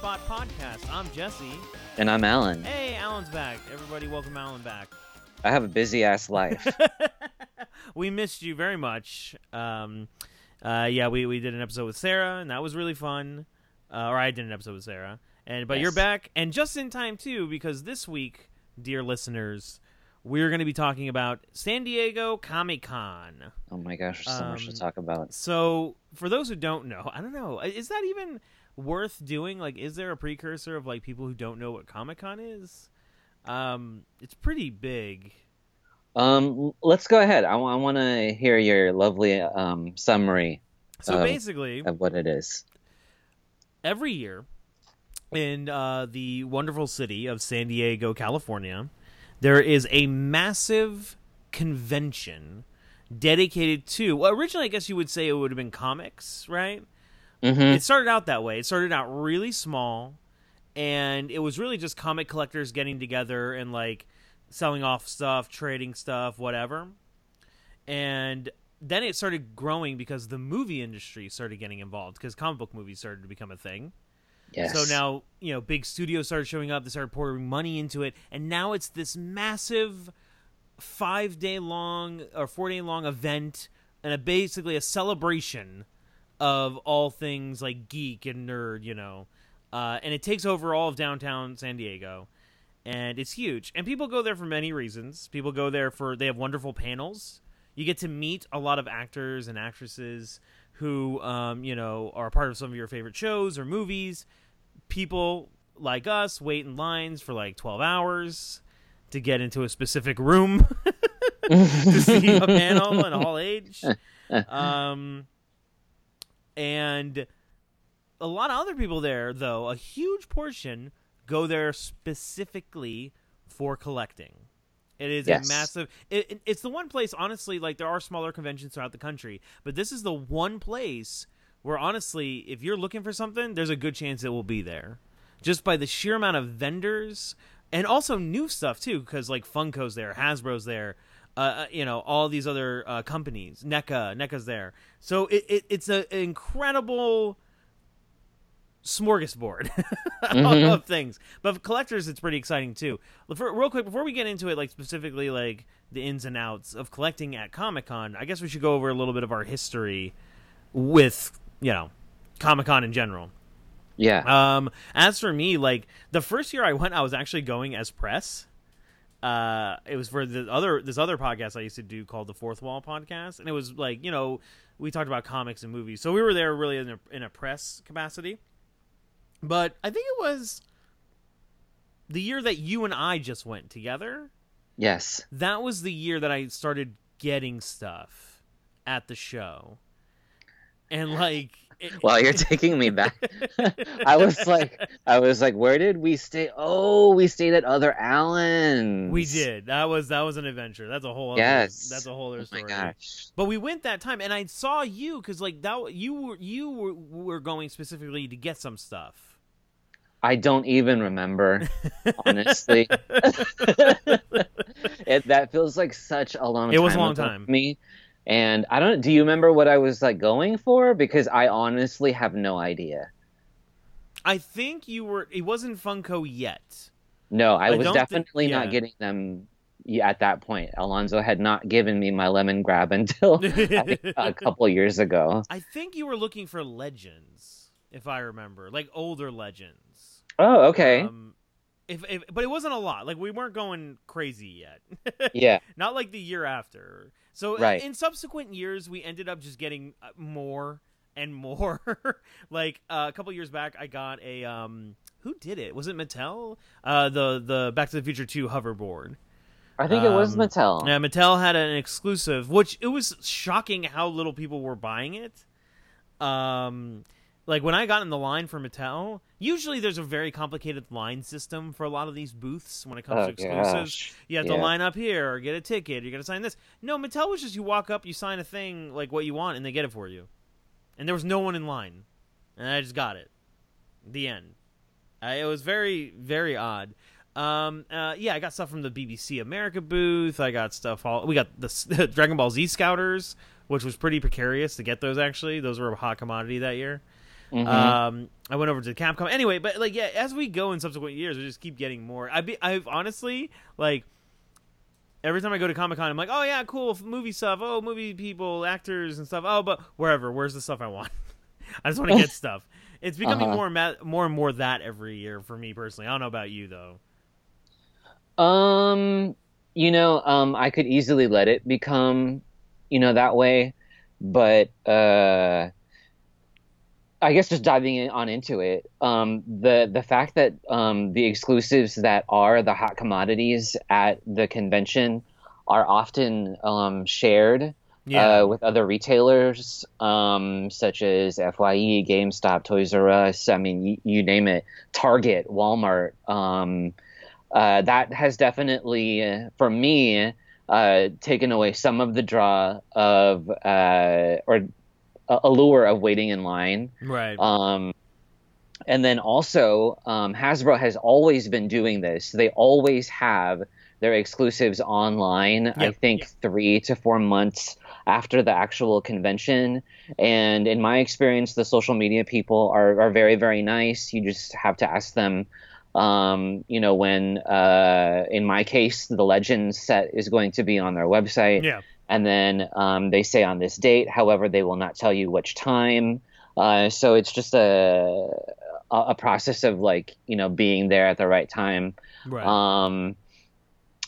Spot Podcast. I'm Jesse. And I'm Alan. Hey, Alan's back. Everybody, welcome Alan back. I have a busy ass life. we missed you very much. Um, uh, yeah, we, we did an episode with Sarah, and that was really fun. Uh, or I did an episode with Sarah, and but Yes. you're back, and just in time too, because this week, dear listeners, we're going to be talking about San Diego Comic Con. oh my gosh, there's so much Um, to talk about. So, for those who don't know, I don't know, is that even worth doing? Like, is there a precursor of like people who don't know what Comic Con is? Um, it's pretty big. Um, let's go ahead. I, want to hear your lovely um summary So Um, basically, of what it is. every year in uh, the wonderful city of San Diego, California, there is a massive convention dedicated to. Well, originally, I guess you would say it would have been comics, right? Mm-hmm. It started out that way. It started out really small, and it was really just comic collectors getting together and like selling off stuff, trading stuff, whatever. And then it started growing because the movie industry started getting involved because comic book movies started to become a thing. Yes. So now, you know, big studios started showing up, they started pouring money into it, and now it's this massive five day long or four day long event and a basically a celebration of all things like geek and nerd, you know. Uh, and it takes over all of downtown San Diego. And it's huge. And people go there for many reasons. People go there for they have wonderful panels. You get to meet a lot of actors and actresses who um, you know, are part of some of your favorite shows or movies. People like us wait in lines for like 12 hours to get into a specific room to see a panel in Hall H. Um, and a lot of other people there, though, a huge portion go there specifically for collecting. It is Yes. a massive. It, it- it's the one place, honestly. Like there are smaller conventions throughout the country, but this is the one place where, honestly, if you're looking for something, there's a good chance it will be there, just by the sheer amount of vendors and also new stuff too. Because like Funko's there, Hasbro's there, uh, uh, you know, all these other uh, companies. NECA, NECA's there. So it, it it's a, an incredible smorgasbord Mhm. of things. But for collectors, it's pretty exciting too. For, real quick, before we get into it, like specifically like the ins and outs of collecting at Comic Con, I guess we should go over a little bit of our history with you know Comic Con in general. yeah. Um, as for me, like the first year I went, I was actually going as press. Uh, it was for the other this other podcast I used to do called the Fourth Wall Podcast, and it was like you know we talked about comics and movies, so we were there really in a, in a press capacity. But I think it was the year that you and I just went together. yes. That was the year that I started getting stuff at the show, and like. Well, you're taking me back. I was like, I was like, where did we stay? Oh, we stayed at Other Allen's. We did. That was that was an adventure. That's a whole. Other, Yes. That's a whole oh other story. Oh my gosh. But we went that time, and I saw you because like that you were you were, were going specifically to get some stuff. I don't even remember, honestly. it, that feels like such a long. It was a long time. me. And I don't. Do you remember what I was like going for? Because I honestly have no idea. I think you were. It wasn't Funko yet. No, I, I was definitely yeah. not getting them at that point. Alonzo had not given me my lemon grab until think, a couple years ago. I think you were looking for legends, if I remember, like older legends. Oh, okay. Um, if, if but it wasn't a lot. Like we weren't going crazy yet. yeah. not like the year after. So Right. in subsequent years, we ended up just getting uh, more and more. like uh, a couple years back, I got a um, who did it? Was it Mattel? Uh, the the Back to the Future Two hoverboard. I think it was Um, Mattel. Yeah, Mattel had an exclusive, which it was shocking how little people were buying it. Um, like when I got in the line for Mattel, usually there's a very complicated line system for a lot of these booths when it comes Oh, to exclusives. gosh. You have Yeah. to line up here or get a ticket. You got to sign this. No, Mattel was just you walk up, you sign a thing like what you want, and they get it for you. And there was no one in line, and I just got it. The end. Uh, it was very very odd. Um, uh, yeah, I got stuff from the BBC America booth. I got stuff all. We got the Dragon Ball Z Scouters, which was pretty precarious to get those. Actually, those were a hot commodity that year. Mhm. Um, I went over to Capcom anyway, but like yeah, as we go in subsequent years, we just keep getting more. I be I've honestly like every time I go to Comic Con, I'm like, oh yeah, cool movie stuff. Oh, movie people, actors and stuff. Oh, but wherever, where's the stuff I want? I just want to get stuff. It's becoming Uh-huh. more and ma- more and more that every year for me personally. I don't know about you though. Um, you know, um, I could easily let it become, you know, that way, but uh, I guess just diving in, on into it, um, the the fact that um, the exclusives that are the hot commodities at the convention are often um, shared Yeah, uh, with other retailers, um, such as FYE, GameStop, Toys R Us. I mean, you, you name it, Target, Walmart. Um, uh, that has definitely, for me, uh, taken away some of the draw of uh, or allure of waiting in line. right. Um, and then also, um, Hasbro has always been doing this. They always have their exclusives online. I Yep. think three to four months after the actual convention. And in my experience, the social media people are, are very, very nice. You just have to ask them. Um, you know, when uh, in my case, the Legends set is going to be on their website yeah, and then um, they say on this date. However, they will not tell you which time. Uh, so it's just a a a process of like you know being there at the right time. right. Um,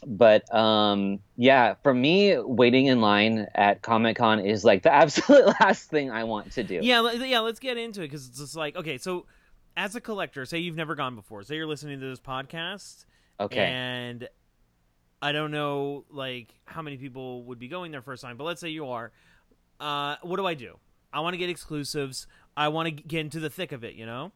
but um, yeah, for me, waiting in line at Comic Con is like the absolute last thing I want to do. Yeah, yeah. Let's get into it because it's just like okay. So, as a collector, say you've never gone before, say you're listening to this podcast, Okay. and I don't know like how many people would be going there first time, but let's say you are. Uh, what do I do? I want to get exclusives. I want to get into the thick of it. You know,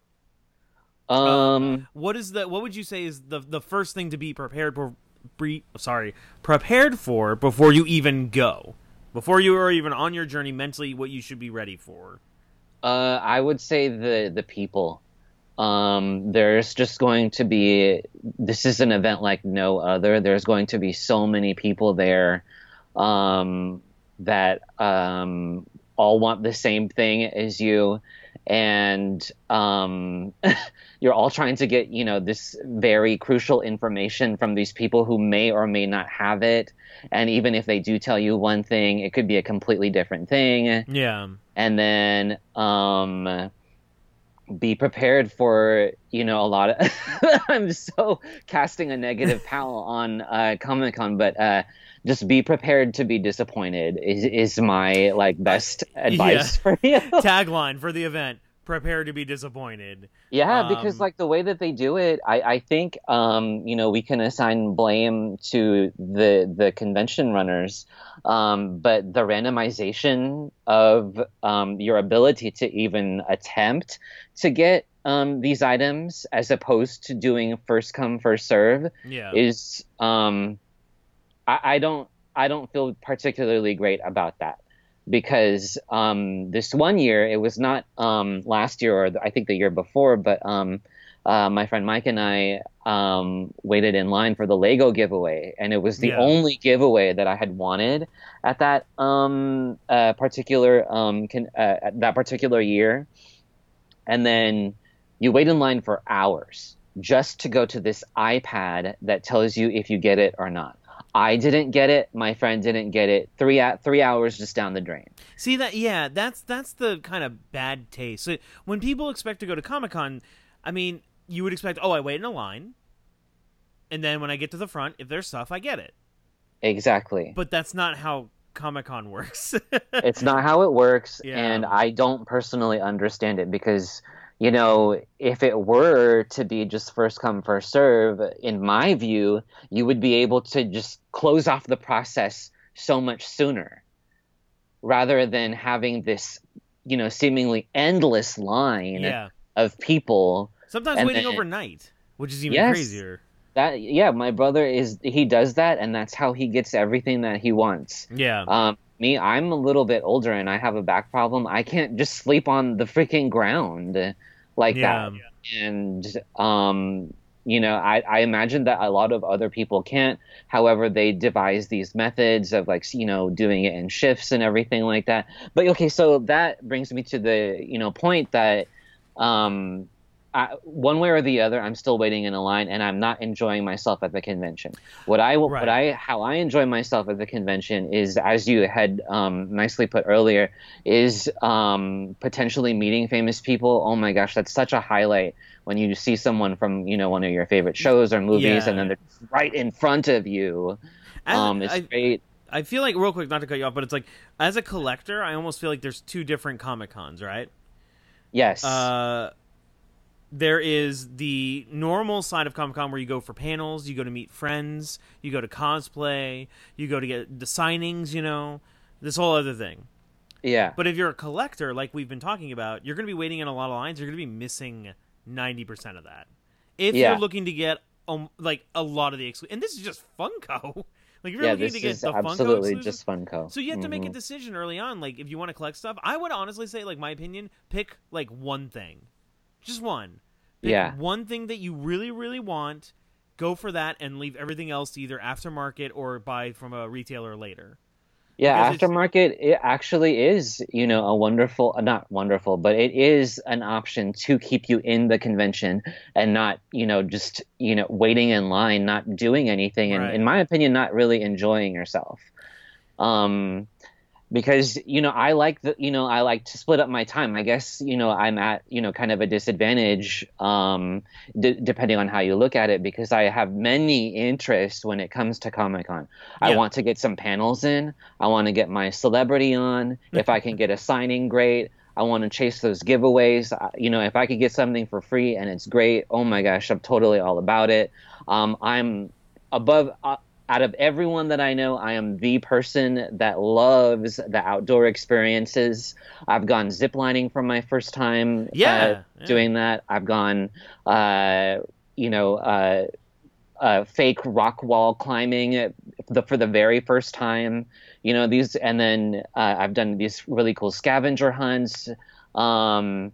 Um. what is the what would you say is the the first thing to be prepared for? Pre, sorry, prepared for before you even go, before you are even on your journey mentally, what you should be ready for. Uh, I would say the the people. Um, there's just going to be this is an event like no other. There's going to be so many people there um, that um, all want the same thing as you, and um, you're all trying to get you know this very crucial information from these people who may or may not have it. And even if they do tell you one thing, it could be a completely different thing Yeah, and then um be prepared for you know a lot of i'm so casting a negative pall on uh comic-con but uh just be prepared to be disappointed is is my like best advice for you. Tagline for the event prepare to be disappointed. Yeah Um, because like the way that they do it i i think um you know we can assign blame to the the convention runners um but the randomization of um your ability to even attempt to get um these items as opposed to doing first come first serve yeah. is um I, I don't I don't feel particularly great about that because um this one year it was not um last year or I think the year before but um uh, my friend Mike and I um, waited in line for the Lego giveaway, and it was the Yeah. only giveaway that I had wanted at that um, uh, particular um, uh, at that particular year. And then you wait in line for hours just to go to this iPad that tells you if you get it or not. I didn't get it. My friend didn't get it. Three hou- three hours just down the drain. see that yeah that's that's the kind of bad taste so when people expect to go to comic-con i mean you would expect oh i wait in a line and then when i get to the front if there's stuff i get it Exactly. but that's not how comic-con works it's not how it works Yeah. and i don't personally understand it because you know if it were to be just first come first serve in my view you would be able to just close off the process so much sooner rather than having this you know seemingly endless line yeah. of people sometimes waiting then- overnight which is even Yes. crazier. That yeah my brother is he does that and that's how he gets everything that he wants. Yeah. Um, me, I'm a little bit older and I have a back problem. I can't just sleep on the freaking ground like Yeah. that. And, um, you know, I, I imagine that a lot of other people can't. However, they devise these methods of like, you know, doing it in shifts and everything like that. But okay, so that brings me to the, you know, point that um, I, one way or the other, I'm still waiting in a line, and I'm not enjoying myself at the convention. What I Right. what I how I enjoy myself at the convention is, as you had um, nicely put earlier, is um, potentially meeting famous people. Oh my gosh, that's such a highlight when you see someone from you know one of your favorite shows or movies, Yeah. and then they're right in front of you. Um, it's I- great. I feel like real quick, not to cut you off, but it's like as a collector, I almost feel like there's two different Comic Cons, right? Yes. Uh, there is the normal side of Comic Con where you go for panels, you go to meet friends, you go to cosplay, you go to get the signings, you know, this whole other thing. yeah. But if you're a collector, like we've been talking about, you're going to be waiting in a lot of lines. You're going to be missing ninety percent of that. If Yeah. you're looking to get um, like a lot of the exclu- and this is just Funko. Like if you're yeah, looking to get the Funko absolutely exclusive- just Funko. so you have to make a Mhm. decision early on. Like if you want to collect stuff, I would honestly say, like my opinion, pick like one thing, just one. Pick Yeah. one thing that you really, really want. Go for that and leave everything else either aftermarket or buy from a retailer later. Yeah, because it's- aftermarket it actually is, you know, a wonderful, uh, not wonderful, but it is an option to keep you in the convention and not, you know, just, you know, waiting in line, not doing anything, and Right. in my opinion, not really enjoying yourself. Um, because you know I like the you know I like to split up my time. I guess you know I'm at you know kind of a disadvantage um, d- depending on how you look at it because I have many interests when it comes to Comic Con. I want to get some panels in. I want to get my celebrity on. if I can get a signing, great. I want to chase those giveaways. You know, if I could get something for free and it's great, oh my gosh, I'm totally all about it. Um, I'm above. Uh, out of everyone that I know, I am the person that loves the outdoor experiences. I've gone ziplining for my first time Yeah, uh, yeah. doing that. I've gone, uh, you know, uh, uh, fake rock wall climbing for the, for the very first time. You know, these, and then uh, I've done these really cool scavenger hunts. Um,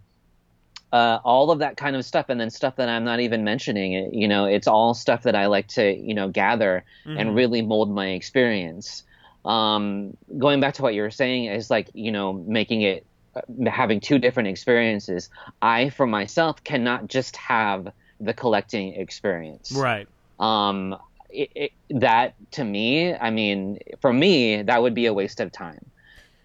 uh, all of that kind of stuff, and then stuff that I'm not even mentioning. It, you know, it's all stuff that I like to, you know, gather Mhm. and really mold my experience. Um, going back to what you were saying is like, you know, making it uh, having two different experiences. I, for myself, cannot just have the collecting experience. Right. Um, it, it, that to me, I mean, for me, that would be a waste of time.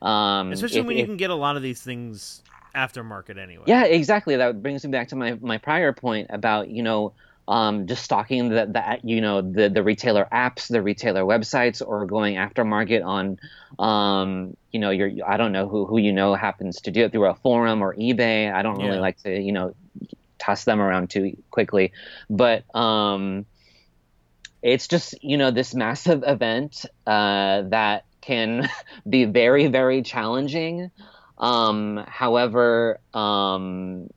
Um, Especially if- when you if- can get a lot of these things aftermarket anyway. yeah, exactly. That brings me back to my, my prior point about you know um, just stalking the, the you know the the retailer apps, the retailer websites, or going aftermarket on um, you know your I don't know who who you know happens to do it through a forum or eBay. I don't really Yeah. like to you know toss them around too quickly, but um, it's just you know this massive event uh, that can be very very challenging. Um, however, um,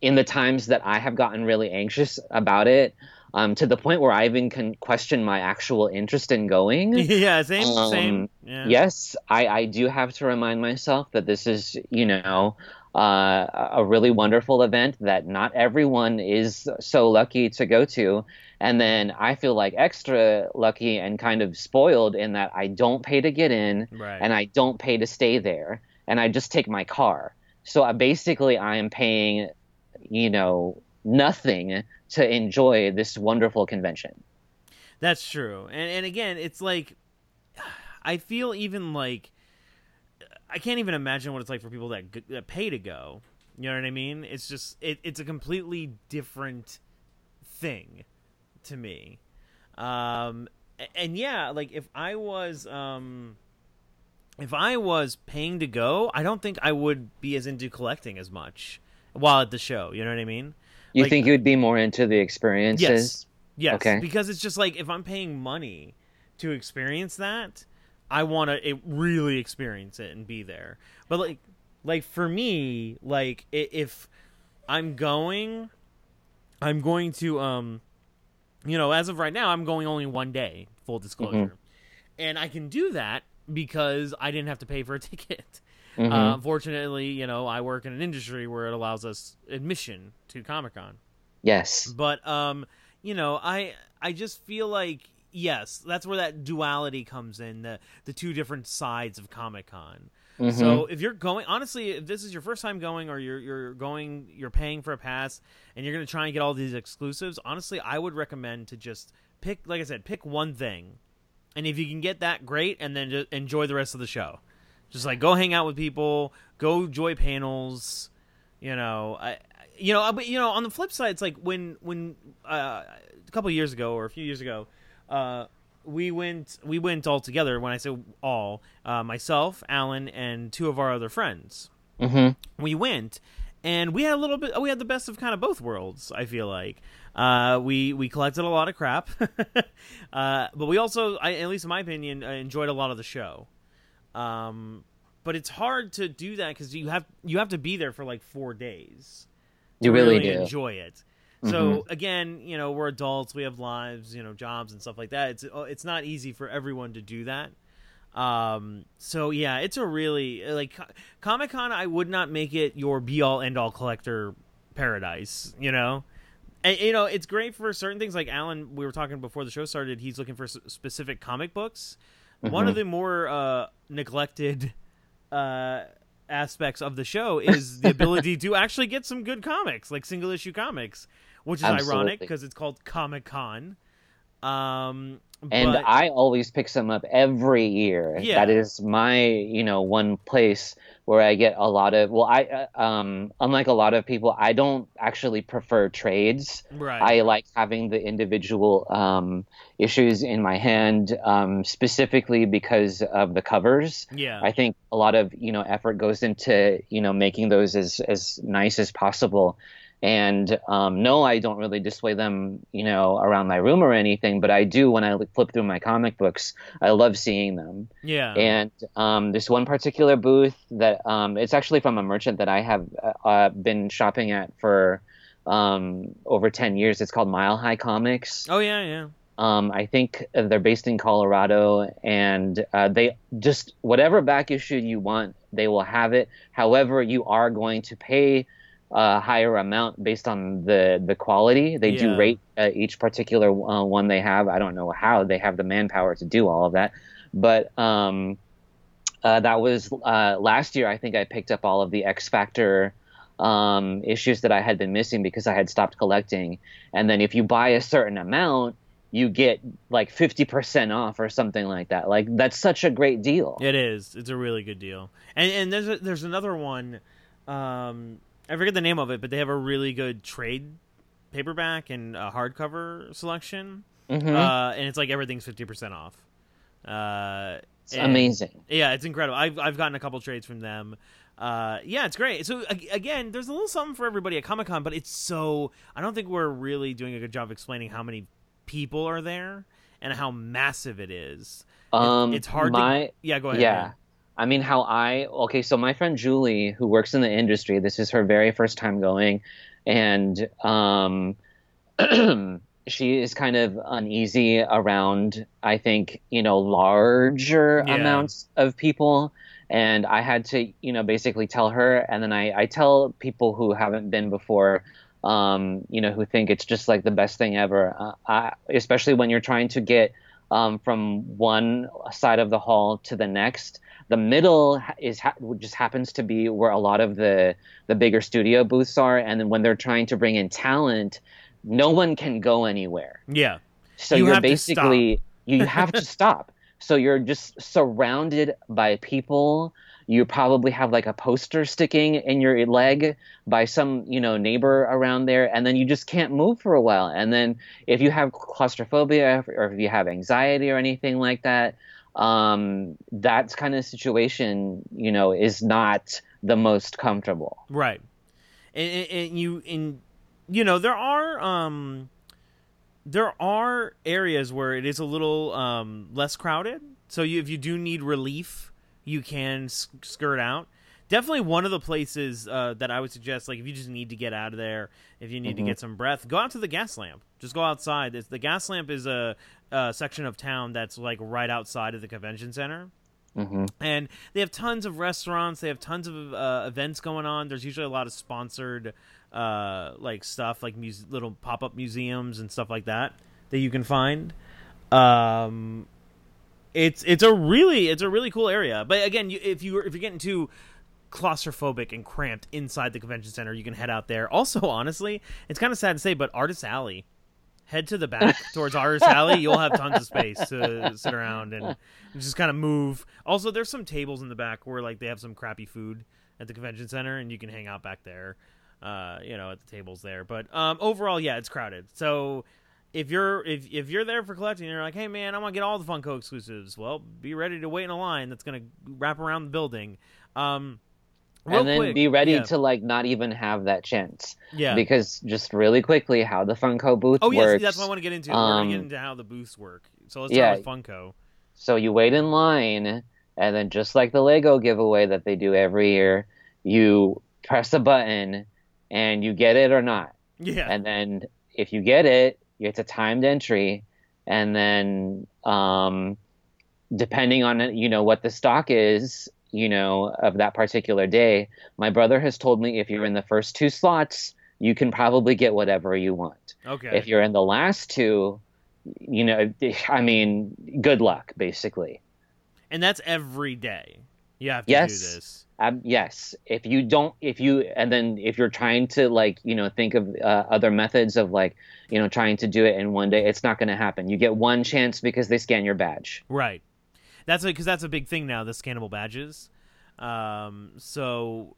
in the times that I have gotten really anxious about it, um, to the point where I even can question my actual interest in going. yeah, same, Um, same. Yeah. Yes, I, I do have to remind myself that this is, you know, uh, a really wonderful event that not everyone is so lucky to go to. And then I feel like extra lucky and kind of spoiled in that I don't pay to get in Right. and I don't pay to stay there, and I just take my car. So I, basically, I am paying, you know, nothing to enjoy this wonderful convention. That's true. And and again, it's like I feel even like I can't even imagine what it's like for people that, that pay to go. You know what I mean? It's just it, it's a completely different thing to me. Um and yeah, like if I was um if I was paying to go, I don't think I would be as into collecting as much while at the show. You know what I mean? You Like- think you would be more into the experiences? Yes. Yes. Okay. Because it's just like if I'm paying money to experience that, I want to really experience it and be there. But like, like for me, like if I'm going, I'm going to, um, you know, as of right now, I'm going only one day. Full disclosure, and I can do that because I didn't have to pay for a ticket. Mhm. Uh, unfortunately, you know, I work in an industry where it allows us admission to Comic Con. yes. But um, you know, I I just feel like yes, that's where that duality comes in the the two different sides of Comic Con. Mhm. So if you're going, honestly, if this is your first time going, or you're you're going, you're paying for a pass, and you're going to try and get all these exclusives. Honestly, I would recommend to just pick, like I said, pick one thing, and if you can get that, great, and then just enjoy the rest of the show. Just like go hang out with people, go enjoy panels. You know, I, you know, but you know, on the flip side, it's like when when uh, a couple years ago or a few years ago, uh, we went we went all together. When I say all, uh, myself, Alan, and two of our other friends. Mhm. We went, and we had a little bit. We had the best of kind of both worlds. I feel like uh, we we collected a lot of crap, uh, but we also, I, at least in my opinion, uh, enjoyed a lot of the show. Um, but it's hard to do that because you have you have to be there for like four days. to You really do. enjoy it. So again, you know, we're adults, we have lives, you know, jobs and stuff like that. It's uh, it's not easy for everyone to do that. Um, so yeah, it's a really like Comic Con. I would not make it your be all end all collector paradise. You know, and you know it's great for certain things. Like Alan, we were talking before the show started. He's looking for s- specific comic books. One of the more uh, neglected uh, aspects of the show is the ability to actually get some good comics, like single issue comics, which is ironic because it's called Comic Con. Um, and but- I always pick some up every year. Yeah. That is my, you know, one place where I get a lot of. Well, I, uh, um, unlike a lot of people, I don't actually prefer trades. right, I like having the individual um, issues in my hand, um, specifically because of the covers. yeah, I think a lot of you know effort goes into you know making those as as nice as possible. And um, no, I don't really display them, you know, around my room or anything. But I do when I flip through my comic books. I love seeing them. yeah, And um, there's one particular booth that um, it's actually from a merchant that I have uh, uh, been shopping at for um, over 10 years. It's called Mile High Comics. oh yeah, yeah, Um, I think they're based in Colorado, and uh, they just whatever back issue you want, they will have it. However, you are going to pay a higher amount based on the the quality. They Yeah. do rate uh, each particular uh, one they have. I don't know how they have the manpower to do all of that, but um, uh, that was uh, last year. I think I picked up all of the X Factor um, issues that I had been missing because I had stopped collecting. And then if you buy a certain amount, you get like 50% off or something like that. Like that's such a great deal. It is. It's a really good deal. And and there's a, there's another one. Um, I forget the name of it, but they have a really good trade paperback and uh, hardcover selection. Mhm. Uh, and it's like everything's fifty percent off. Uh, it's and- amazing. Yeah, it's incredible. I've I've gotten a couple trades from them. Uh, yeah, it's great. So again, there's a little something for everybody at Comic Con, but it's so I don't think we're really doing a good job explaining how many people are there and how massive it is. Um, it's hard my, to yeah. Go ahead. yeah. man. I mean, how I okay. So my friend Julie, who works in the industry, this is her very first time going, and um, she is kind of uneasy around. I think you know larger Yeah. amounts of people, and I had to you know basically tell her, and then I I tell people who haven't been before. Um, you know, who think it's just like the best thing ever, uh, I, especially when you're trying to get um, from one side of the hall to the next the middle is ha- just happens to be where a lot of the the bigger studio booths are and then when they're trying to bring in talent no one can go anywhere. Yeah. so You are basically you have to stop. So you're just surrounded by people. You probably have like a poster sticking in your leg by some you know neighbor around there and then you just can't move for a while. And then if you have claustrophobia or if you have anxiety or anything like that um that kind of situation you know is not the most comfortable Right. And, and, you and you know there are um there are areas where it is a little um less crowded. So you, if you do need relief, you can skirt out. Definitely one of the places uh, that I would suggest, like if you just need to get out of there, if you need to get some breath, go out to the Gaslamp. Just go outside. It's, the Gaslamp is a, a section of town that's like right outside of the convention center. Hmm and they have tons of restaurants. They have tons of uh, events going on. There's usually a lot of sponsored uh, like stuff like muse- little pop-up museums and stuff like that that you can find. Um, it's it's a really it's a really cool area. But again, you, if you if you're getting too claustrophobic and cramped inside the convention center, you can head out there. Also, honestly, it's kind of sad to say, but Artist Alley, head to the back towards Artist Alley. You'll have tons of space to sit around and just kind of move. Also, there's some tables in the back where like they have some crappy food at the convention center, and you can hang out back there. Uh, you know, at the tables there. But um, overall, yeah, it's crowded. So if you're if if you're there for collecting, you're like, hey man, I want to get all the Funko exclusives. Well, be ready to wait in a line that's gonna wrap around the building. Um, real and then quick- be ready yeah. to like not even have that chance. yeah. Because just really quickly, how the Funko booth oh yes, works. that's what I want to get into. We're gonna get Um, into how the booths work. So let's yeah. start with Funko. So you wait in line, and then just like the Lego giveaway that they do every year, you press a button, and you get it or not. Yeah, And then if you get it, it's a timed entry, and then um, depending on you know what the stock is, you know of that particular day. My brother has told me if you're in the first two slots, you can probably get whatever you want. okay. If you're in the last two, you know, I mean, good luck, basically. and that's every day. You have to Yes. do this. Um, yes, if you don't, if you, and then if you're trying to like, you know, think of uh, other methods of like, you know, trying to do it in one day, it's not going to happen. You get one chance because they scan your badge. Right. That's because that's a big thing now. The scannable badges. Um. So,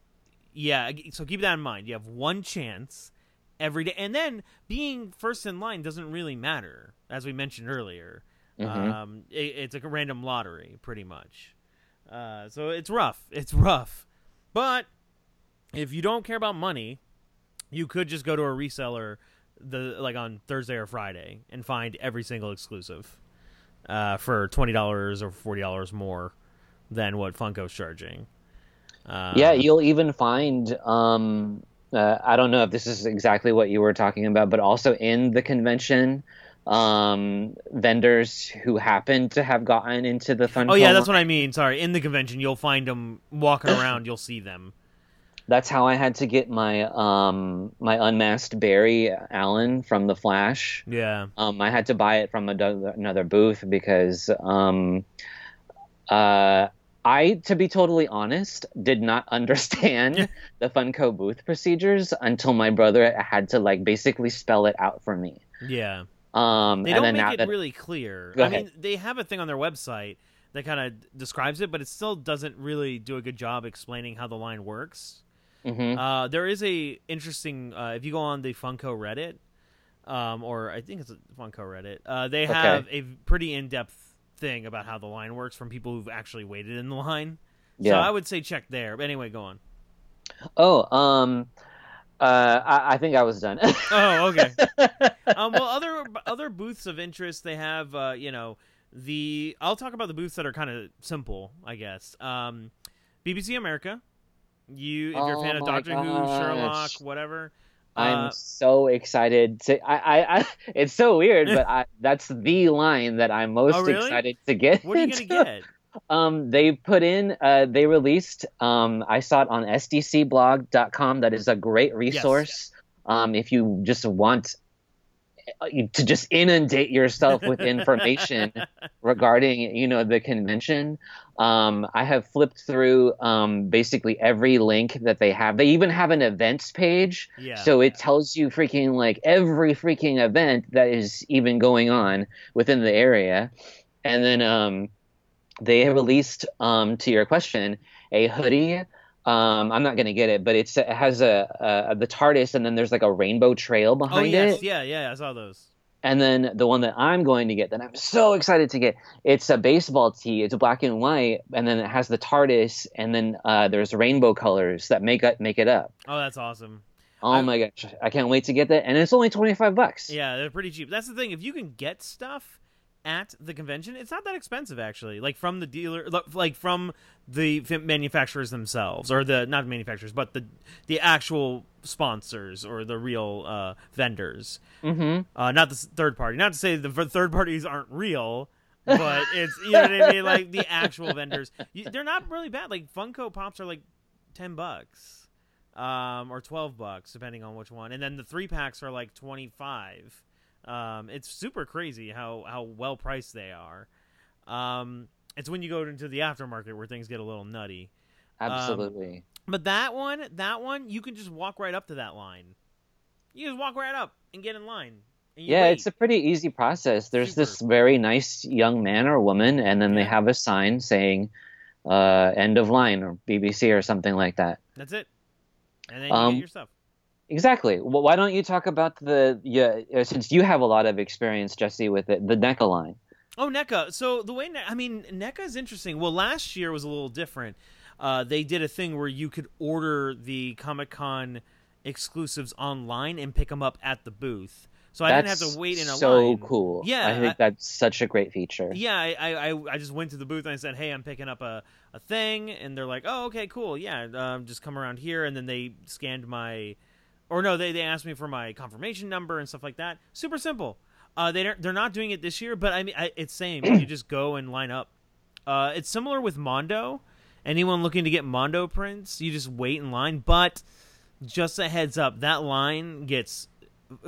yeah. So keep that in mind. You have one chance every day, and then being first in line doesn't really matter, as we mentioned earlier. Mhm. Um. It, it's like a random lottery, pretty much. Uh. So it's rough. It's rough, but if you don't care about money, you could just go to a reseller the like on Thursday or Friday and find every single exclusive uh, for twenty dollars or forty dollars more than what Funko's charging. Uh, yeah, you'll even find. Um, uh, I don't know if this is exactly what you were talking about, but also in the convention, um, vendors who happen to have gotten into the Funko. Oh yeah, that's what I mean. Sorry, in the convention, you'll find them walking around. You'll see them. That's how I had to get my um my unmasked Barry Allen from the Flash. Yeah. Um, I had to buy it from another, booth because um, uh, I, to be totally honest, did not understand the Funko booth procedures until my brother had to like basically spell it out for me. Yeah. Um, They don't make it that really clear. Go I ahead. mean, they have a thing on their website that kind of describes it, but it still doesn't really do a good job explaining how the line works. Mhm. Uh, there is a interesting uh, if you go on the Funko Reddit, um, or I think it's a Funko Reddit, uh, they have a pretty in depth thing about how the line works from people who've actually waited in the line. So I would say check there. But anyway, go on. oh, um, uh, I, I think I was done. Oh, okay. um, well, other other booths of interest they have, uh, you know, the I'll talk about the booths that are kind of simple, I guess. Um, BBC America. You, if you're a Oh fan of my Doctor Who. Sherlock, whatever. I'm Uh, so excited to. I, I, I it's so weird, but I, that's the line that I'm most Oh, really? excited to get. what are you gonna get? Um, they put in, uh, they released, um, I saw it on sdcblog.com. That is a great resource. Um, if you just want to just inundate yourself with information regarding, you know, the convention. Um, I have flipped through, um, basically every link that they have. They even have an events page. Yeah. So it tells you freaking like every freaking event that is even going on within the area. And then um, they released, um, to your question, a hoodie. Um, I'm not gonna get it, but it's, it has a, a the TARDIS, and then there's like a rainbow trail behind oh behind yes, it. yeah, yeah, I saw those. And then the one that I'm going to get, that I'm so excited to get, it's a baseball tee. It's black and white, and then it has the TARDIS, and then uh, there's rainbow colors that make it make it up. Oh, that's awesome. Oh I- my gosh, I can't wait to get that, and it's only 25 bucks. Yeah, they're pretty cheap. That's the thing. If you can get stuff at the convention, it's not that expensive actually. Like from the dealer, like from the manufacturers themselves, or the not manufacturers, but the the actual sponsors or the real uh, vendors. Mm-hmm. Uh, not the third party. Not to say the third parties aren't real, but it's you know what I mean. Like the actual vendors, you, they're not really bad. Like Funko Pops are like ten bucks, um, or twelve bucks depending on which one, and then the three packs are like twenty five. Um, it's super crazy how how well priced they are. Um, it's when you go into the aftermarket where things get a little nutty. Absolutely. But that one, that one, you can just walk right up to that line. You just walk right up and get in line. yeah, wait. it's a pretty easy process. There's this very nice young man or woman, and then they have a sign saying uh, "End of line" or BBC or something like that. That's it. And then you Um, get your stuff. Exactly. Well, why don't you talk about the yeah? uh, Since you have a lot of experience, Jesse, with it, the NECA line. Oh, NECA. So the way Ne- I mean, NECA is interesting. Well, last year was a little different. Uh, they did a thing where you could order the Comic Con exclusives online and pick them up at the booth. So I didn't have to wait in a so line. So cool. Yeah, I think I- that's such a great feature. Yeah, I, I, I- I just went to the booth and I said, "Hey, I'm picking up a, a thing," and they're like, "Oh, okay, cool, yeah, um, just come around here." And then they scanned my, or no, they, they asked me for my confirmation number and stuff like that. Super simple. Uh, they don't, they're not doing it this year, but I mean, I, it's same. you just go and line up. Uh, it's similar with Mondo. Anyone looking to get Mondo prints, you just wait in line. But just a heads up, that line gets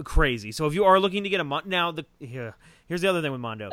crazy. So if you are looking to get a Mon- now the yeah, here's the other thing with Mondo,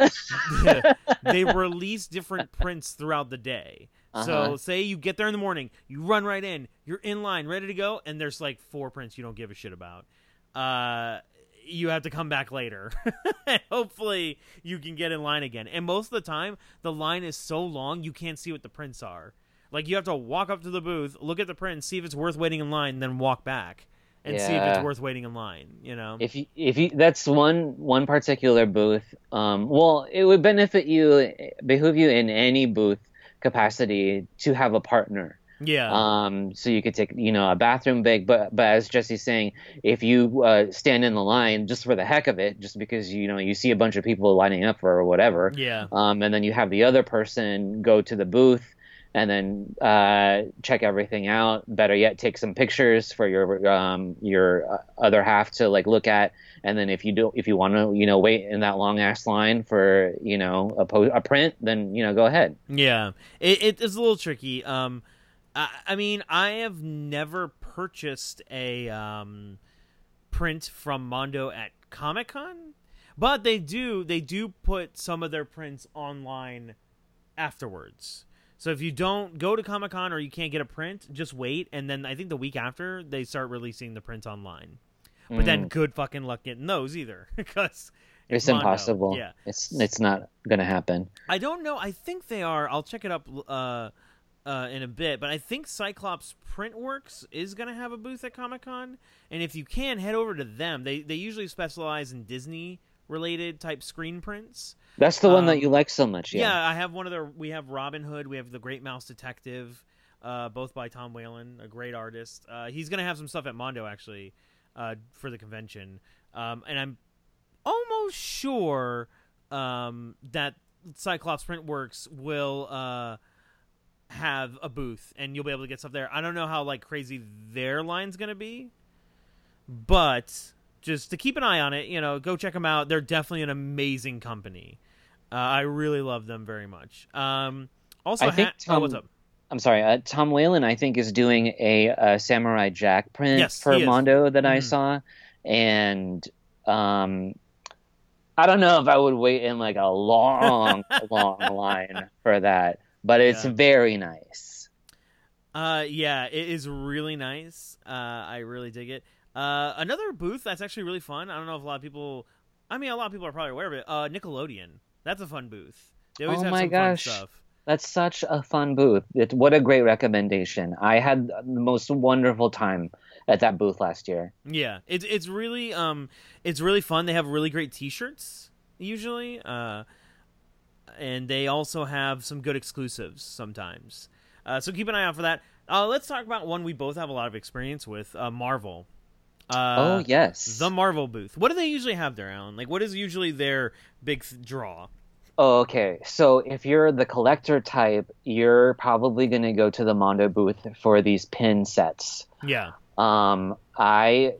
they release different prints throughout the day. So Uh-huh. say you get there in the morning, you run right in, you're in line, ready to go, and there's like four prints you don't give a shit about. Uh, you have to come back later. and hopefully you can get in line again. And most of the time, the line is so long you can't see what the prints are. Like you have to walk up to the booth, look at the print, see if it's worth waiting in line, then walk back and see if it's worth waiting in line. You know? If you if you that's one one particular booth. Um, well, it would benefit you, behoove you in any booth capacity to have a partner. yeah. Um, so you could take, you know, a bathroom break, but but as Jesse's saying, if you uh, stand in the line just for the heck of it, just because you know you see a bunch of people lining up for whatever, yeah. um, and then you have the other person go to the booth and then uh, check everything out. Better yet, take some pictures for your um, your uh, other half to like look at. And then if you do, if you want to, you know, wait in that long ass line for you know a, po- a print, then you know go ahead. Yeah, it, it is a little tricky. Um, I, I mean, I have never purchased a um, print from Mondo at Comic Con, but they do they do put some of their prints online afterwards. So if you don't go to Comic Con or you can't get a print, just wait, and then I think the week after they start releasing the prints online. But then good fucking luck getting those either, because It's Mondo. impossible. Yeah, It's it's not gonna happen. I don't know. I think they are. I'll check it up uh, uh, in a bit. But I think Cyclops Printworks is going to have a booth at Comic Con, and if you can, head over to them. They they usually specialize in Disney related type screen prints. That's the one Um, that you like so much. Yeah. Yeah. I have one of their. We have Robin Hood. We have the Great Mouse Detective, uh, both by Tom Whalen, a great artist. Uh, he's going to have some stuff at Mondo actually uh, for the convention, um, and I'm almost sure um, that Cyclops Printworks will uh, have a booth, and you'll be able to get stuff there. I don't know how like crazy their line's going to be, but just to keep an eye on it, you know, go check them out. They're definitely an amazing company. Uh, I really love them very much. Um, also, I think ha- oh, what's Tom- up? I'm sorry. Uh, Tom Whalen, I think, is doing a, uh Samurai Jack print Yes, for. Mondo that I Mhm. saw, and um, I don't know if I would wait in like a long, long line for that, but it's Yeah. very nice. Uh, yeah, it is really nice. Uh, I really dig it. Uh, another booth that's actually really fun. I don't know if a lot of people. I mean, a lot of people are probably aware of it. Uh, Nickelodeon. That's a fun booth. They always Oh have my some gosh. fun stuff. That's such a fun booth. It, what a great recommendation. I had the most wonderful time at that booth last year. Yeah, it's it's really um it's really fun. They have really great T-shirts usually, uh, and they also have some good exclusives sometimes. Uh, so keep an eye out for that. Uh, let's talk about one we both have a lot of experience with, uh, Marvel. Uh, oh yes. the Marvel booth. What do they usually have there, Alan? Like, what is usually their big th- draw? Oh, okay. So if you're the collector type, you're probably going to go to the Mondo booth for these pin sets. Yeah, Um, I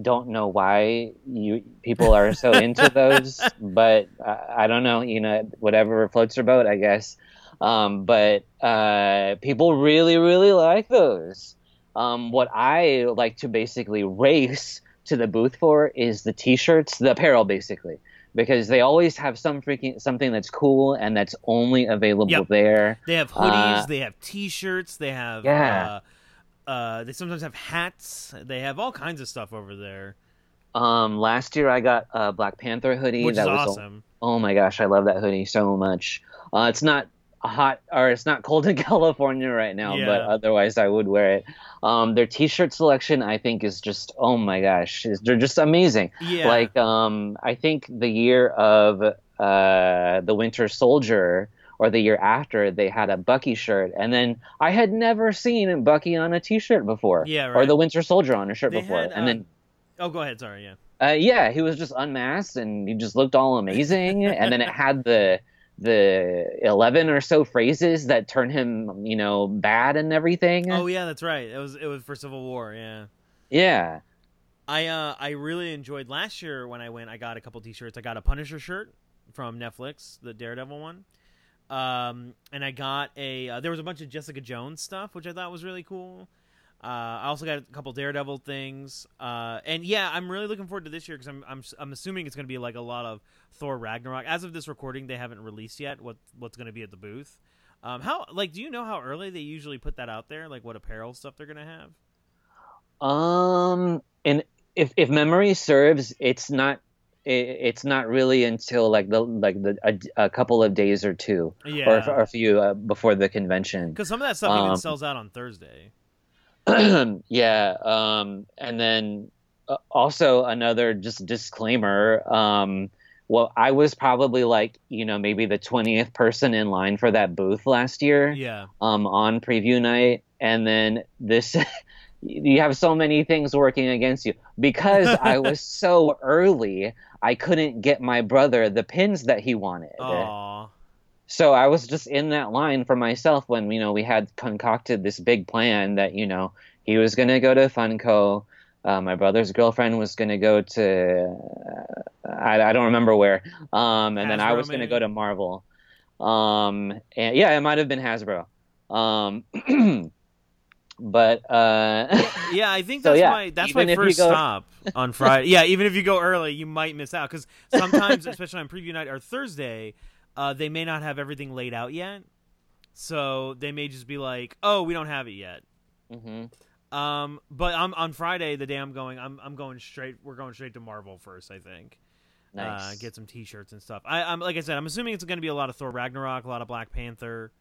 don't know why you people are so into those, but I, I don't know. You know, whatever floats your boat, I guess. Um, but uh, people really, really like those. Um, what I like to basically race to the booth for is the T-shirts, the apparel, basically. because they always have some freaking something that's cool and that's only available Yep. there. They have hoodies, Uh, they have T-shirts, they have Yeah. uh, uh, they sometimes have hats. They have all kinds of stuff over there, Um, last year I got a Black Panther hoodie. which that is was awesome. Oh my gosh, I love that hoodie so much. Uh, it's not hot or it's not cold in California right now, but otherwise I would wear it. Um, their t-shirt selection I think is just oh my gosh, is- they're just amazing. Yeah, Like um, I think the year of uh, the Winter Soldier or the year after they had a Bucky shirt, and then I had never seen Bucky on a t-shirt before, Yeah, or the Winter Soldier on a shirt They before, had, and uh, then oh, go ahead. Sorry, yeah. uh, yeah, he was just unmasked and he just looked all amazing. and then it had the the eleven or so phrases that turn him, you know, bad and everything. Oh yeah, that's right. It was it was for Civil War. Yeah. yeah. I uh I really enjoyed last year when I went. I got a couple T-shirts. I got a Punisher shirt from Netflix, the Daredevil one. Um, and I got a. Uh, there was a bunch of Jessica Jones stuff, which I thought was really cool. Uh, I also got a couple Daredevil things. Uh, and yeah, I'm really looking forward to this year because I'm, I'm I'm assuming it's going to be like a lot of Thor Ragnarok. As of this recording, they haven't released yet what what's going to be at the booth. Um, how like do you know how early they usually put that out there? Like what apparel stuff they're going to have? Um, and if if memory serves, it's not. It's not really until like the like the a, a couple of days or two, Yeah. or, or a few uh, before the convention. Because some of that stuff even Um, sells out on Thursday. yeah um and then uh, also another just disclaimer um well i was probably like you know maybe the 20th person in line for that booth last year Yeah. um on preview night and then this you have so many things working against you because i was so early i couldn't get my brother the pins that he wanted Aw. So I was just in that line for myself when you know we had concocted this big plan that you know he was gonna go to Funko, uh, my brother's girlfriend was gonna go to uh, I, I don't remember where, um, and then I Hasbro, was gonna go to Marvel, um, and yeah, it might have been Hasbro, um, but uh, Yeah, I think So, that's yeah, my that's even my first go- stop on Friday. yeah, even if you go early, you might miss out because sometimes, especially on preview night or Thursday, uh, they may not have everything laid out yet. So they may just be like, "Oh, we don't have it yet." mhm. Um, but I'm on Friday, the day I'm going, I'm I'm going straight. We're going straight to Marvel first, I think. Uh, nice. get some T-shirts and stuff. I, I'm like I said, I'm assuming it's going to be a lot of Thor Ragnarok, a lot of Black Panther,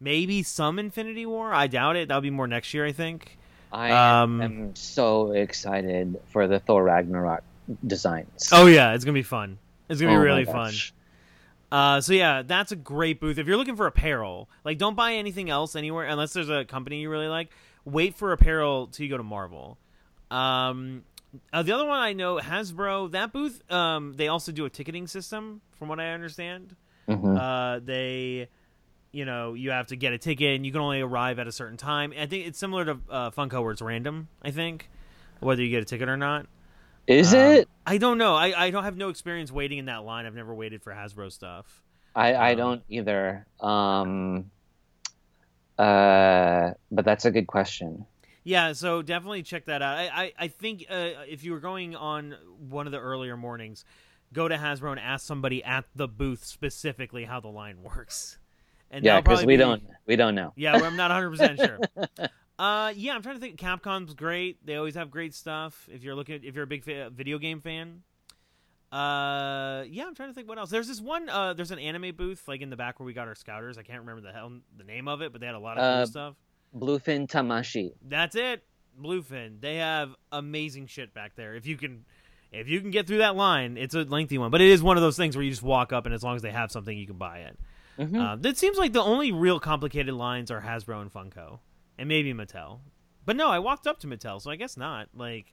maybe some Infinity War. I doubt it. That'll be more next year, I think. I um, am so excited for the Thor Ragnarok designs. Oh yeah, it's gonna be fun. It's gonna Oh be really fun. Uh, so yeah, that's a great booth. If you're looking for apparel, like don't buy anything else anywhere unless there's a company you really like. Wait for apparel till you go to Marvel. Um, uh, the other one I know, Hasbro, that booth, um, they also do a ticketing system, from what I understand. Mhm. Uh, they, you know, you have to get a ticket, and you can only arrive at a certain time. I think it's similar to uh, Funko, where it's random. I think whether you get a ticket or not. Is Um, it? I don't know. I, I don't have no experience waiting in that line. I've never waited for Hasbro stuff. I, I Um, don't either. Um, uh, but that's a good question. Yeah, so definitely check that out. I I, I think uh, if you were going on one of the earlier mornings, go to Hasbro and ask somebody at the booth specifically how the line works. And Yeah, because we be- don't we don't know. Yeah, I'm not 100 percent sure. Uh, yeah, I'm trying to think. Capcom's great. They always have great stuff. If you're looking, if you're a big fa- video game fan. Uh, yeah, I'm trying to think what else. There's this one. Uh, there's an anime booth like in the back where we got our scouters. I can't remember the hell the name of it, but they had a lot of Uh, cool stuff. Bluefin Tamashii. That's it. Bluefin. They have amazing shit back there. If you can if you can get through that line, it's a lengthy one, but it is one of those things where you just walk up and as long as they have something you can buy it. Mhm. Uh, it seems like the only real complicated lines are Hasbro and Funko and maybe Mattel. But no, I walked up to Mattel, so I guess not. Like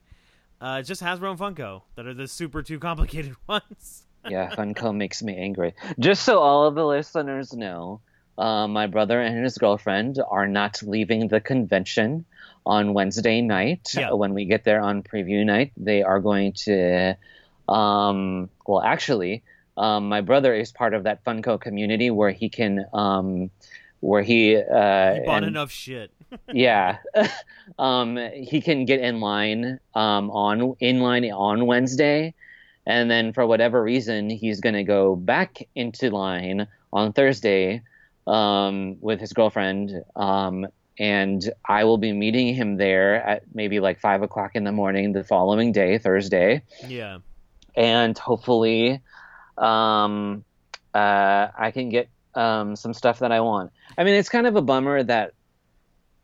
uh, it's just Hasbro and Funko that are the super too complicated ones. yeah, Funko makes me angry. Just so all of the listeners know, uh, my brother and his girlfriend are not leaving the convention on Wednesday night. Yeah. When we get there on preview night, they are going to. Um, well, actually, um, my brother is part of that Funko community where he can. Um, where he, uh, You bought and- enough shit. Yeah um he can get in line um on in line on wednesday and then for whatever reason he's going to go back into line on Thursday um, with his girlfriend. Um, and I will be meeting him there at maybe like five o'clock in the morning the following day, Thursday. Yeah. And hopefully, um, uh, I can get um, some stuff that I want. I mean, it's kind of a bummer that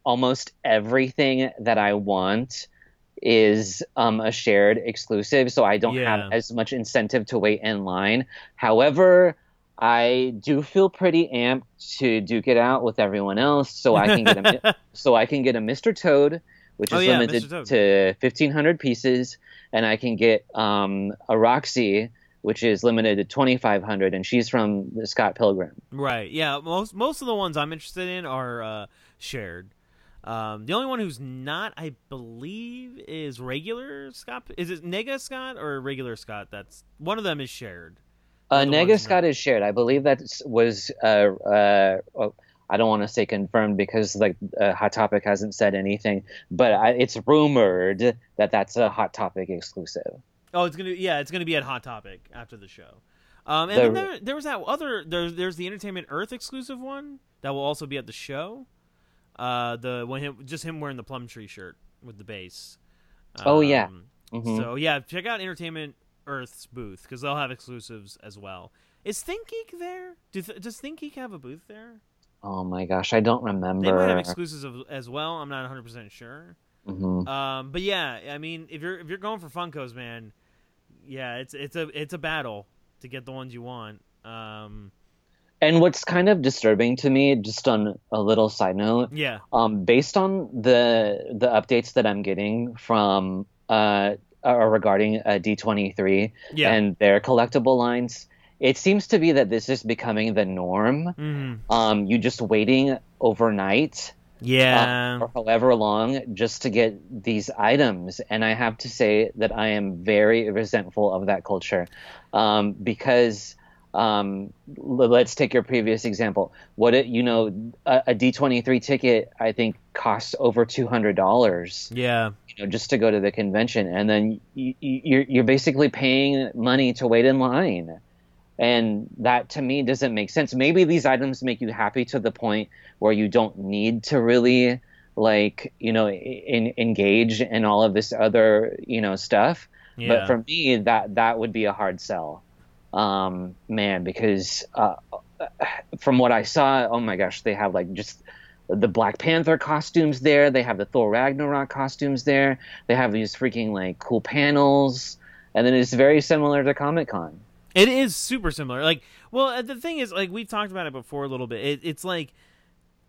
almost everything that I want is um, a shared exclusive, so I don't Yeah. have as much incentive to wait in line. However, I do feel pretty amped to duke it out with everyone else, so I can get a so I can get a Mr. Toad, which Oh, is yeah, limited to fifteen hundred pieces, and I can get um, a Roxy, which is limited to twenty five hundred, and she's from the Scott Pilgrim. Right. Yeah. Most most of the ones I'm interested in are uh, shared. Um, the only one who's not, I believe, is regular Scott. Is it Nega Scott or regular Scott? That's one of them is shared. Uh, Nega Scott is shared. I believe that was. Uh, uh, oh, I don't want to say confirmed because like uh, Hot Topic hasn't said anything, but I, it's rumored that that's a Hot Topic exclusive. Oh, it's gonna yeah, it's gonna be at Hot Topic after the show. Um, and The- then there, there was that other there's there's the Entertainment Earth exclusive one that will also be at the show. Uh, the when him just him wearing the plum tree shirt with the bass. Oh, yeah. Um, Mhm. So yeah, check out Entertainment Earth's booth because they'll have exclusives as well. Is ThinkGeek there? Do th- does ThinkGeek have a booth there? Oh my gosh, I don't remember. They might have exclusives of, as well. I'm not 100 percent sure. Mhm. Um, but yeah, I mean, if you're if you're going for Funkos, man, yeah, it's it's a it's a battle to get the ones you want. Um, And what's kind of disturbing to me, just on a little side note, yeah, um, based on the the updates that I'm getting from uh, uh regarding uh, D23 yeah, and their collectible lines, it seems to be that this is becoming the norm. Mhm. Um, you just waiting overnight yeah, uh, or however long just to get these items. And I have to say that I am very resentful of that culture um, because. Um, let's take your previous example. What it, you know, a, a D23 ticket I think costs over two hundred dollars yeah, you know, just to go to the convention, and then you, you, you're you're basically paying money to wait in line, and that to me doesn't make sense. Maybe these items make you happy to the point where you don't need to really like you know in, engage in all of this other you know stuff. yeah. But for me, that that would be a hard sell, um, man, because uh, from what I saw, oh my gosh, they have like just the Black Panther costumes there. They have the Thor Ragnarok costumes there. They have these freaking like cool panels, and then it's very similar to Comic Con. It is super similar. Like, well, the thing is, like we've talked about it before a little bit. It, it's like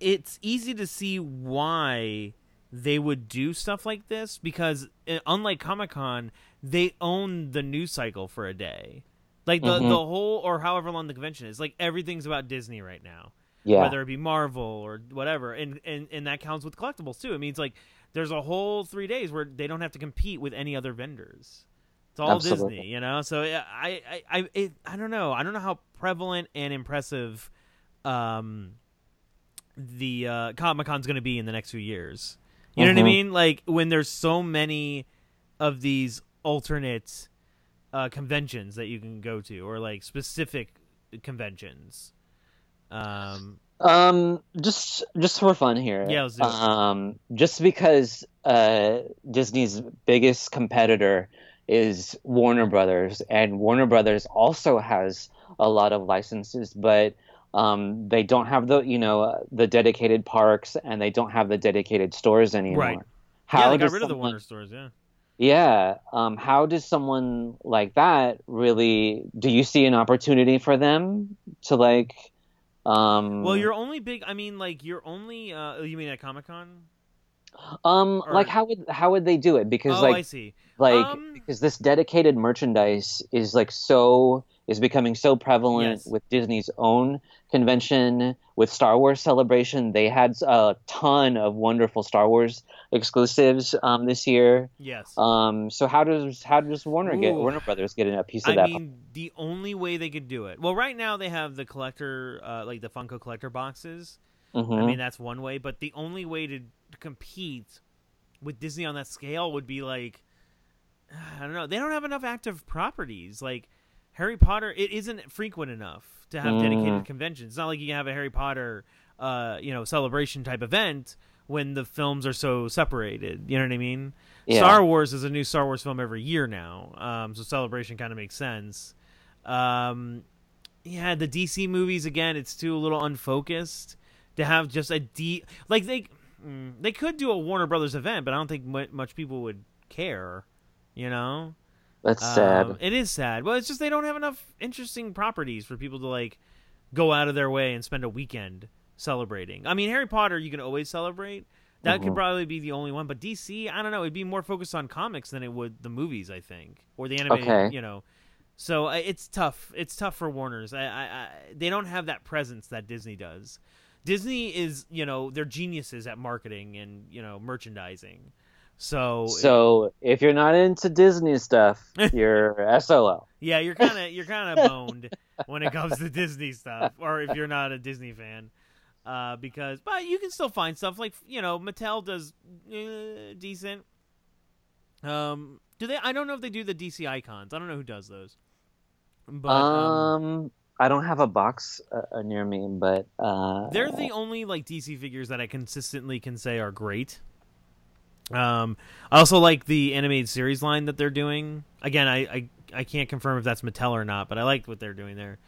it's easy to see why they would do stuff like this because uh, unlike Comic Con, they own the news cycle for a day. Like the Mhm. the whole or however long the convention is, like everything's about Disney right now. Yeah, whether it be Marvel or whatever, and, and and that counts with collectibles too. It means like there's a whole three days where they don't have to compete with any other vendors. It's all Absolutely. Disney, you know. So I I I it, I don't know. I don't know how prevalent and impressive um the uh, Comic Con's going to be in the next few years. You know what I Mhm. mean? Like when there's so many of these alternate uh, conventions that you can go to, or like specific conventions. Um, Um, just just for fun here. Yeah, let's do it. Um, just because uh, Disney's biggest competitor is Warner Brothers, and Warner Brothers also has a lot of licenses, but um, they don't have the you know the dedicated parks, and they don't have the dedicated stores anymore. Right. How yeah, they got rid of the Warner stores. Yeah. Yeah. Um, how does someone like that really? Do you see an opportunity for them to like? Um, Well, you're only big. I mean, like you're only. Uh, you mean at Comic Con? Um, Or- like how would how would they do it? Because Oh, I see. like Um, because this dedicated merchandise is like so is becoming so prevalent Yes. with Disney's own convention with Star Wars Celebration. They had a ton of wonderful Star Wars exclusives um this year. Yes. Um, so how does how does Warner get Warner Brothers get a piece of I that? I mean, the only way they could do it. Well, right now they have the collector, uh, like the Funko collector boxes. Mhm. I mean, that's one way. But the only way to compete with Disney on that scale would be like I don't know. They don't have enough active properties. Like Harry Potter, it isn't frequent enough to have dedicated Mm. conventions. It's not like you can have a Harry Potter, uh, you know, celebration type event when the films are so separated. You know what I mean? Yeah. Star Wars is a new Star Wars film every year now, um, so celebration kind of makes sense. Um, yeah, the DC movies again, it's too a little unfocused to have just a D like they mm, they could do a Warner Brothers event, but I don't think much people would care. You know, That's Um, sad. it is sad. Well, it's just they don't have enough interesting properties for people to like go out of their way and spend a weekend celebrating. I mean, Harry Potter you can always celebrate. That could Mhm. probably be the only one, but DC, I don't know. It'd be more focused on comics than it would the movies, I think, or the animated. Okay. You know, so uh, it's tough. It's tough for Warner's. I, I, I, they don't have that presence that Disney does. Disney is, you know, they're geniuses at marketing and you know merchandising. So, So if you're not into Disney stuff, you're SOL. yeah, you're kind of you're kind of boned when it comes to Disney stuff, or if you're not a Disney fan. Uh, because, but you can still find stuff like you know Mattel does uh, decent. Um, do they? I don't know if they do the DC icons. I don't know who does those. But um, um, I don't have a box uh, uh, near me, but uh, they're the only like DC figures that I consistently can say are great. Um, I also like the animated series line that they're doing. Again, I I, I can't confirm if that's Mattel or not, but I like what they're doing there.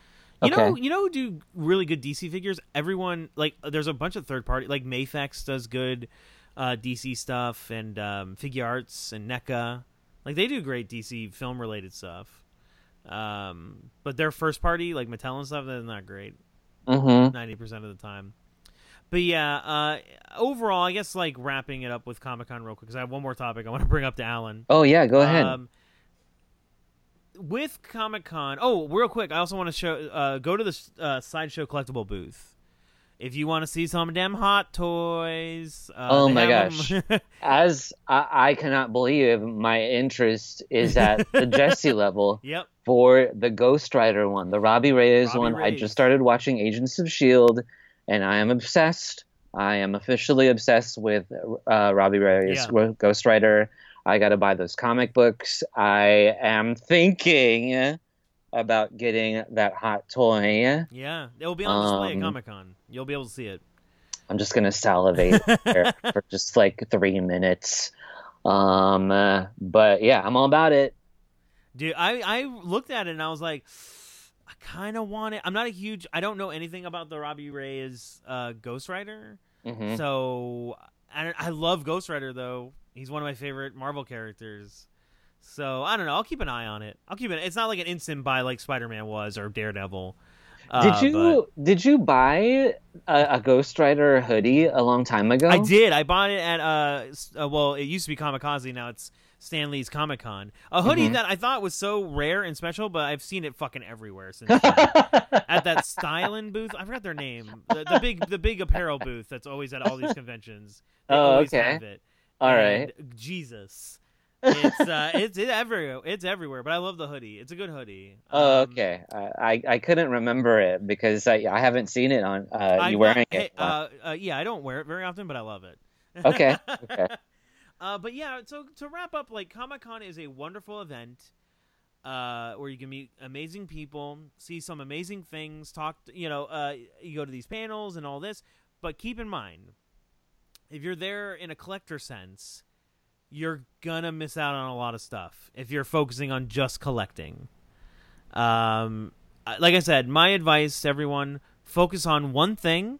You know, you know, who do really good DC figures. Everyone like, there's a bunch of third party like Mafex does good uh, DC stuff, and um, Figuarts and NECA. Like they do great DC film related stuff. Um, but their first party like Mattel and stuff, they're not great Mhm. ninety percent of the time. But yeah, uh, overall, I guess like wrapping it up with Comic Con real quick because I have one more topic I want to bring up to Allan. Oh yeah, go ahead. Um, with Comic Con, oh, real quick, I also want to show uh, go to the uh, sideshow collectible booth. If you want to see some damn hot toys, uh, Oh my gosh! As I, I cannot believe my interest is at the Jesse level yep, for the Ghost Rider one, the Robbie Reyes Robbie one. I just started watching Agents of Shield, and I am obsessed. I am officially obsessed with uh, Robbie Reyes Yeah. with Ghost Rider. I got to buy those comic books. I am thinking about getting that hot toy. yeah, it will be on display Um, at Comic Con. You'll be able to see it. I'm just gonna salivate there for just like three minutes. Um, uh, but yeah, I'm all about it. Dude, I I looked at it and I was like, I kind of want it. I'm not a huge. I don't know anything about the Robbie Reyes uh, Ghost Rider, Mhm. so I, I love Ghost Rider though. He's one of my favorite Marvel characters. So I don't know. I'll keep an eye on it. I'll keep it. It's not like an instant buy like Spider Man was or Daredevil. Uh, Did you did you buy a, a Ghost Rider hoodie a long time ago? I did. I bought it at uh, uh well, it used to be Comikaze. Now it's Stan Lee's Comic Con. A hoodie Mhm. that I thought was so rare and special, but I've seen it fucking everywhere since. at that Stylin booth. I forgot their name. The, the big the big apparel booth that's always at all these conventions. They Oh, always okay. have it. all And right. Jesus. It's uh it's it everywhere it's everywhere, but I love the hoodie. It's a good hoodie. Oh, Um, okay. I, I couldn't remember it because I I haven't seen it on uh, you wearing it. uh, uh, yeah, I don't wear it very often, but I love it. Okay, okay. Uh, but yeah, so to wrap up, like Comic Con is a wonderful event uh, where you can meet amazing people, see some amazing things, talk. You know, uh, you go to these panels and all this. But keep in mind, if you're there in a collector sense, you're gonna miss out on a lot of stuff if you're focusing on just collecting. Um, like I said, my advice to everyone: focus on one thing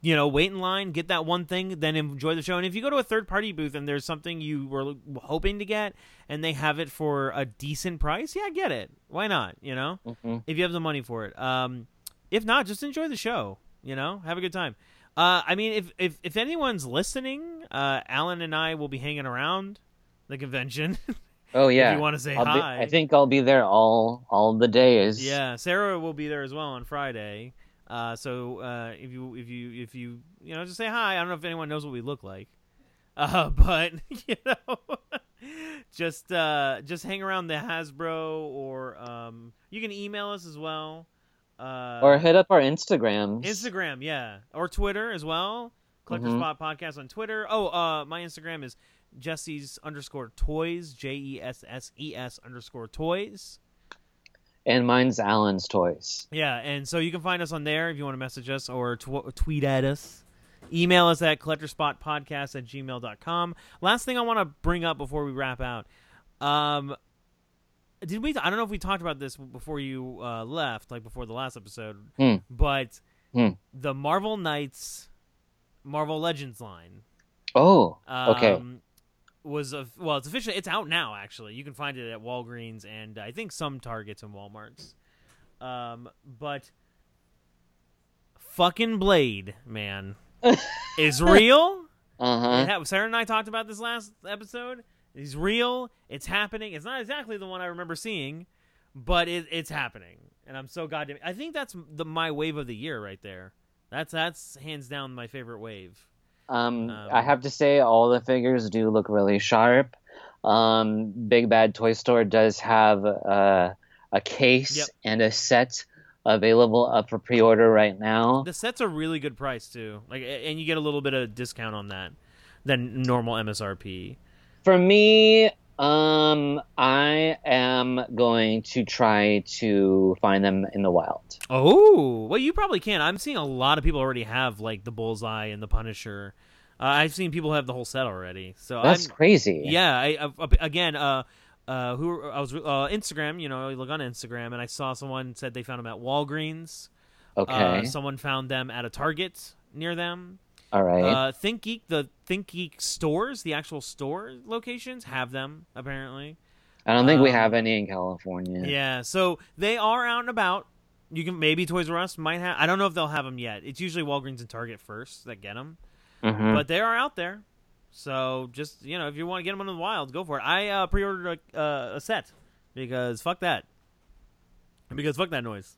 you know, wait in line, get that one thing, then enjoy the show. And if you go to a third party booth and there's something you were hoping to get and they have it for a decent price, yeah, get it. Why not? You know, Mhm. if you have the money for it. Um, if not, just enjoy the show. You know, have a good time. Uh, I mean, if if if anyone's listening, uh, Allan and I will be hanging around the convention. Oh yeah. if you want to say I'll be, hi, I think I'll be there all all the days. Yeah, Sarah will be there as well on Friday. Uh, so uh, if you if you if you you know just say hi. I don't know if anyone knows what we look like, uh, but you know, just uh, just hang around the Hasbro or um, you can email us as well. Uh, Or hit up our Instagram. Instagram, yeah, or Twitter as well. Collector Mhm. Spot Podcast on Twitter. Oh, uh, my Instagram is Jesse's underscore toys, J E S S E S underscore toys. And mine's Allan's Toys. Yeah, and so you can find us on there if you want to message us or tw- tweet at us. Email us at collectorspotpodcast at gmail.com. Last thing I want to bring up before we wrap out. Um, did we? I don't know if we talked about this before you uh, left, like before the last episode, Hmm. but Hmm. the Marvel Knights, Marvel Legends line Oh, um, okay. Was a, well, it's officially it's out now. Actually, you can find it at Walgreens and I think some Targets and WalMarts. Um, but fucking Blade, man, is real. Uh huh. Sarah and I talked about this last episode. He's real. It's happening. It's not exactly the one I remember seeing, but it, it's happening, and I'm so goddamn. I think that's the my wave of the year right there. That's that's hands down my favorite wave. Um, Um, I have to say, all the figures do look really sharp. Um, Big Bad Toy Store does have uh, a case Yep. and a set available up for pre-order right now. The set's a really good price too. Like, and you get a little bit of discount on that than normal MSRP. For me, um, I am going to try to find them in the wild. Oh, well, you probably can. I'm seeing a lot of people already have like the Bullseye and the Punisher. Uh, I've seen people have the whole set already. So That's I'm, crazy. yeah. I, I, again, uh, uh, who I was uh, Instagram. You know, you look on Instagram, and I saw someone said they found them at Walgreens. Okay. Uh, someone found them at a Target near them. All right. Uh, ThinkGeek, the ThinkGeek stores, the actual store locations have them apparently. I don't think we um, have any in California. Yeah, so they are out and about. You can maybe Toys R Us might have. I don't know if they'll have them yet. It's usually Walgreens and Target first that get them, Mhm. but they are out there. So just you know, if you want to get them in the wild, go for it. I uh, pre-ordered a, uh, a set because fuck that. Because fuck that noise.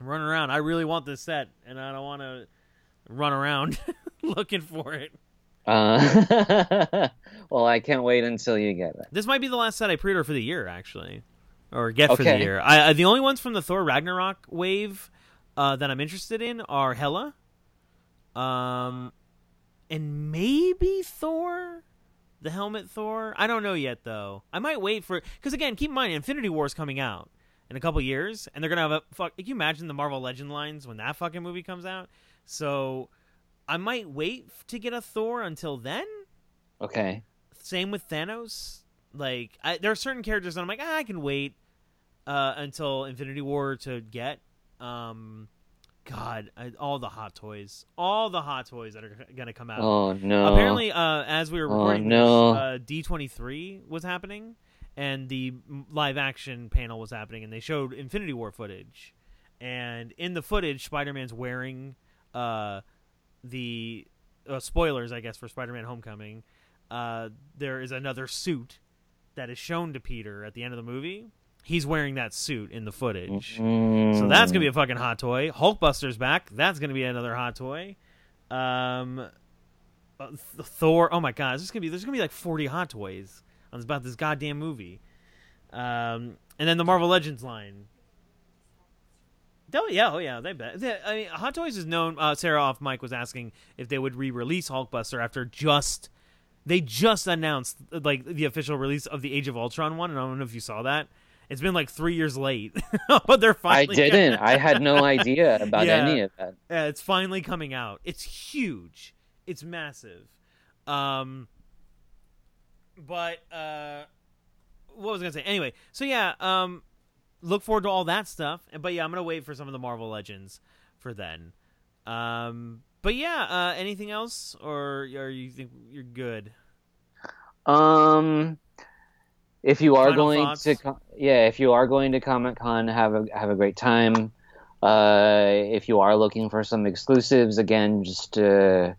I'm running around. I really want this set, and I don't want to run around looking for it. Uh, well, I can't wait until you get it. This might be the last set I pre-order for the year, actually, or get for the year. I, I the only ones from the Thor Ragnarok wave uh, that I'm interested in are Hela, um, and maybe Thor, the helmet Thor. I don't know yet though. I might wait for because again, keep in mind Infinity War is coming out in a couple years, and they're gonna have a fuck. Can you imagine the Marvel Legend lines when that fucking movie comes out? So I might wait to get a Thor until then Okay. same with Thanos. Like, I, there are certain characters that I'm like, ah, I can wait uh, until Infinity War to get. Um, God, I, all the hot toys, all the hot toys that are going to come out. Oh no. Apparently, uh, as we were Oh, recording no. this, uh, D23 was happening, and the live action panel was happening, and they showed Infinity War footage. And in the footage, Spider Man's wearing uh, the uh, spoilers, I guess, for Spider Man Homecoming. Uh, there is another suit that is shown to Peter at the end of the movie. He's wearing that suit in the footage. So that's gonna be a fucking hot toy. Hulkbuster's back. That's gonna be another hot toy. Um, uh, Th- Thor. Oh my god, there's gonna be there's gonna be like 40 hot toys on this, about this goddamn movie. Um, and then the Marvel Legends line. Oh yeah, oh yeah, they bet. They- I mean, Hot Toys is known. Uh, Sarah off mic was asking if they would re-release Hulkbuster after just they just announced like the official release of the Age of Ultron one, and I don't know if you saw that. It's been like three years late, but they're finally. I didn't. I had no idea about Yeah. any of that. Yeah, it's finally coming out. It's huge. It's massive. Um, but uh, what was I gonna say? Anyway, so yeah, um, look forward to all that stuff. And but yeah, I'm gonna wait for some of the Marvel Legends for then. Um, but yeah, uh, anything else, or or you think you're good? Um, if you are Final going thoughts? to, yeah, if you are going to Comic Con, have a have a great time. Uh, if you are looking for some exclusives, again, just uh,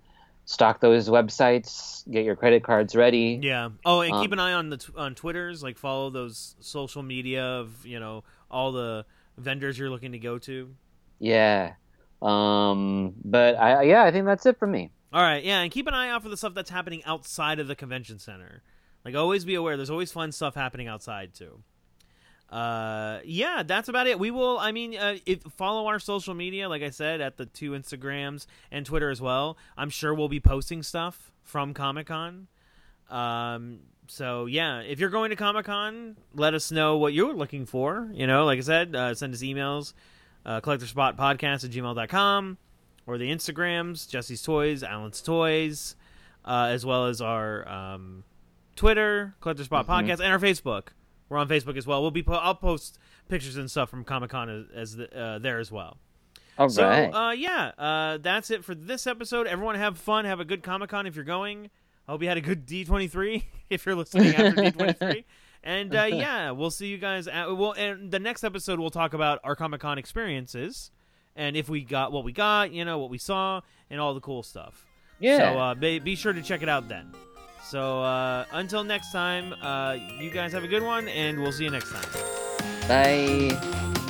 stock those websites, get your credit cards ready. Yeah. Oh, and keep Um, an eye on the t- on Twitters. Like follow those social media of you know all the vendors you're looking to go to. Yeah. Um, but I yeah, I think that's it for me. All right, yeah, and keep an eye out for the stuff that's happening outside of the convention center. Like, always be aware. There's always fun stuff happening outside too. Uh, yeah, that's about it. We will. I mean, uh, if follow our social media, like I said, at the two Instagrams and Twitter as well. I'm sure we'll be posting stuff from Comic Con. Um, so yeah, if you're going to Comic Con, let us know what you're looking for. You know, like I said, uh, send us emails, uh, collectorspotpodcast at gmail.com, or the Instagrams, Jesse's Toys, Allan's Toys, uh, as well as our um, Twitter, Collector Spot Mhm. Podcast, and our Facebook. We're on Facebook as well. We'll be po- I'll post pictures and stuff from Comic Con as, as the, uh, there as well. All So right. uh, yeah, uh, that's it for this episode. Everyone have fun. Have a good Comic Con if you're going. I hope you had a good D23 if you're listening after D23. And uh, yeah, we'll see you guys. At, well, and the next episode we'll talk about our Comic Con experiences and if we got what we got, you know, what we saw, and all the cool stuff. yeah. So uh, be, be sure to check it out then. So uh, until next time, uh, you guys have a good one, and we'll see you next time. Bye.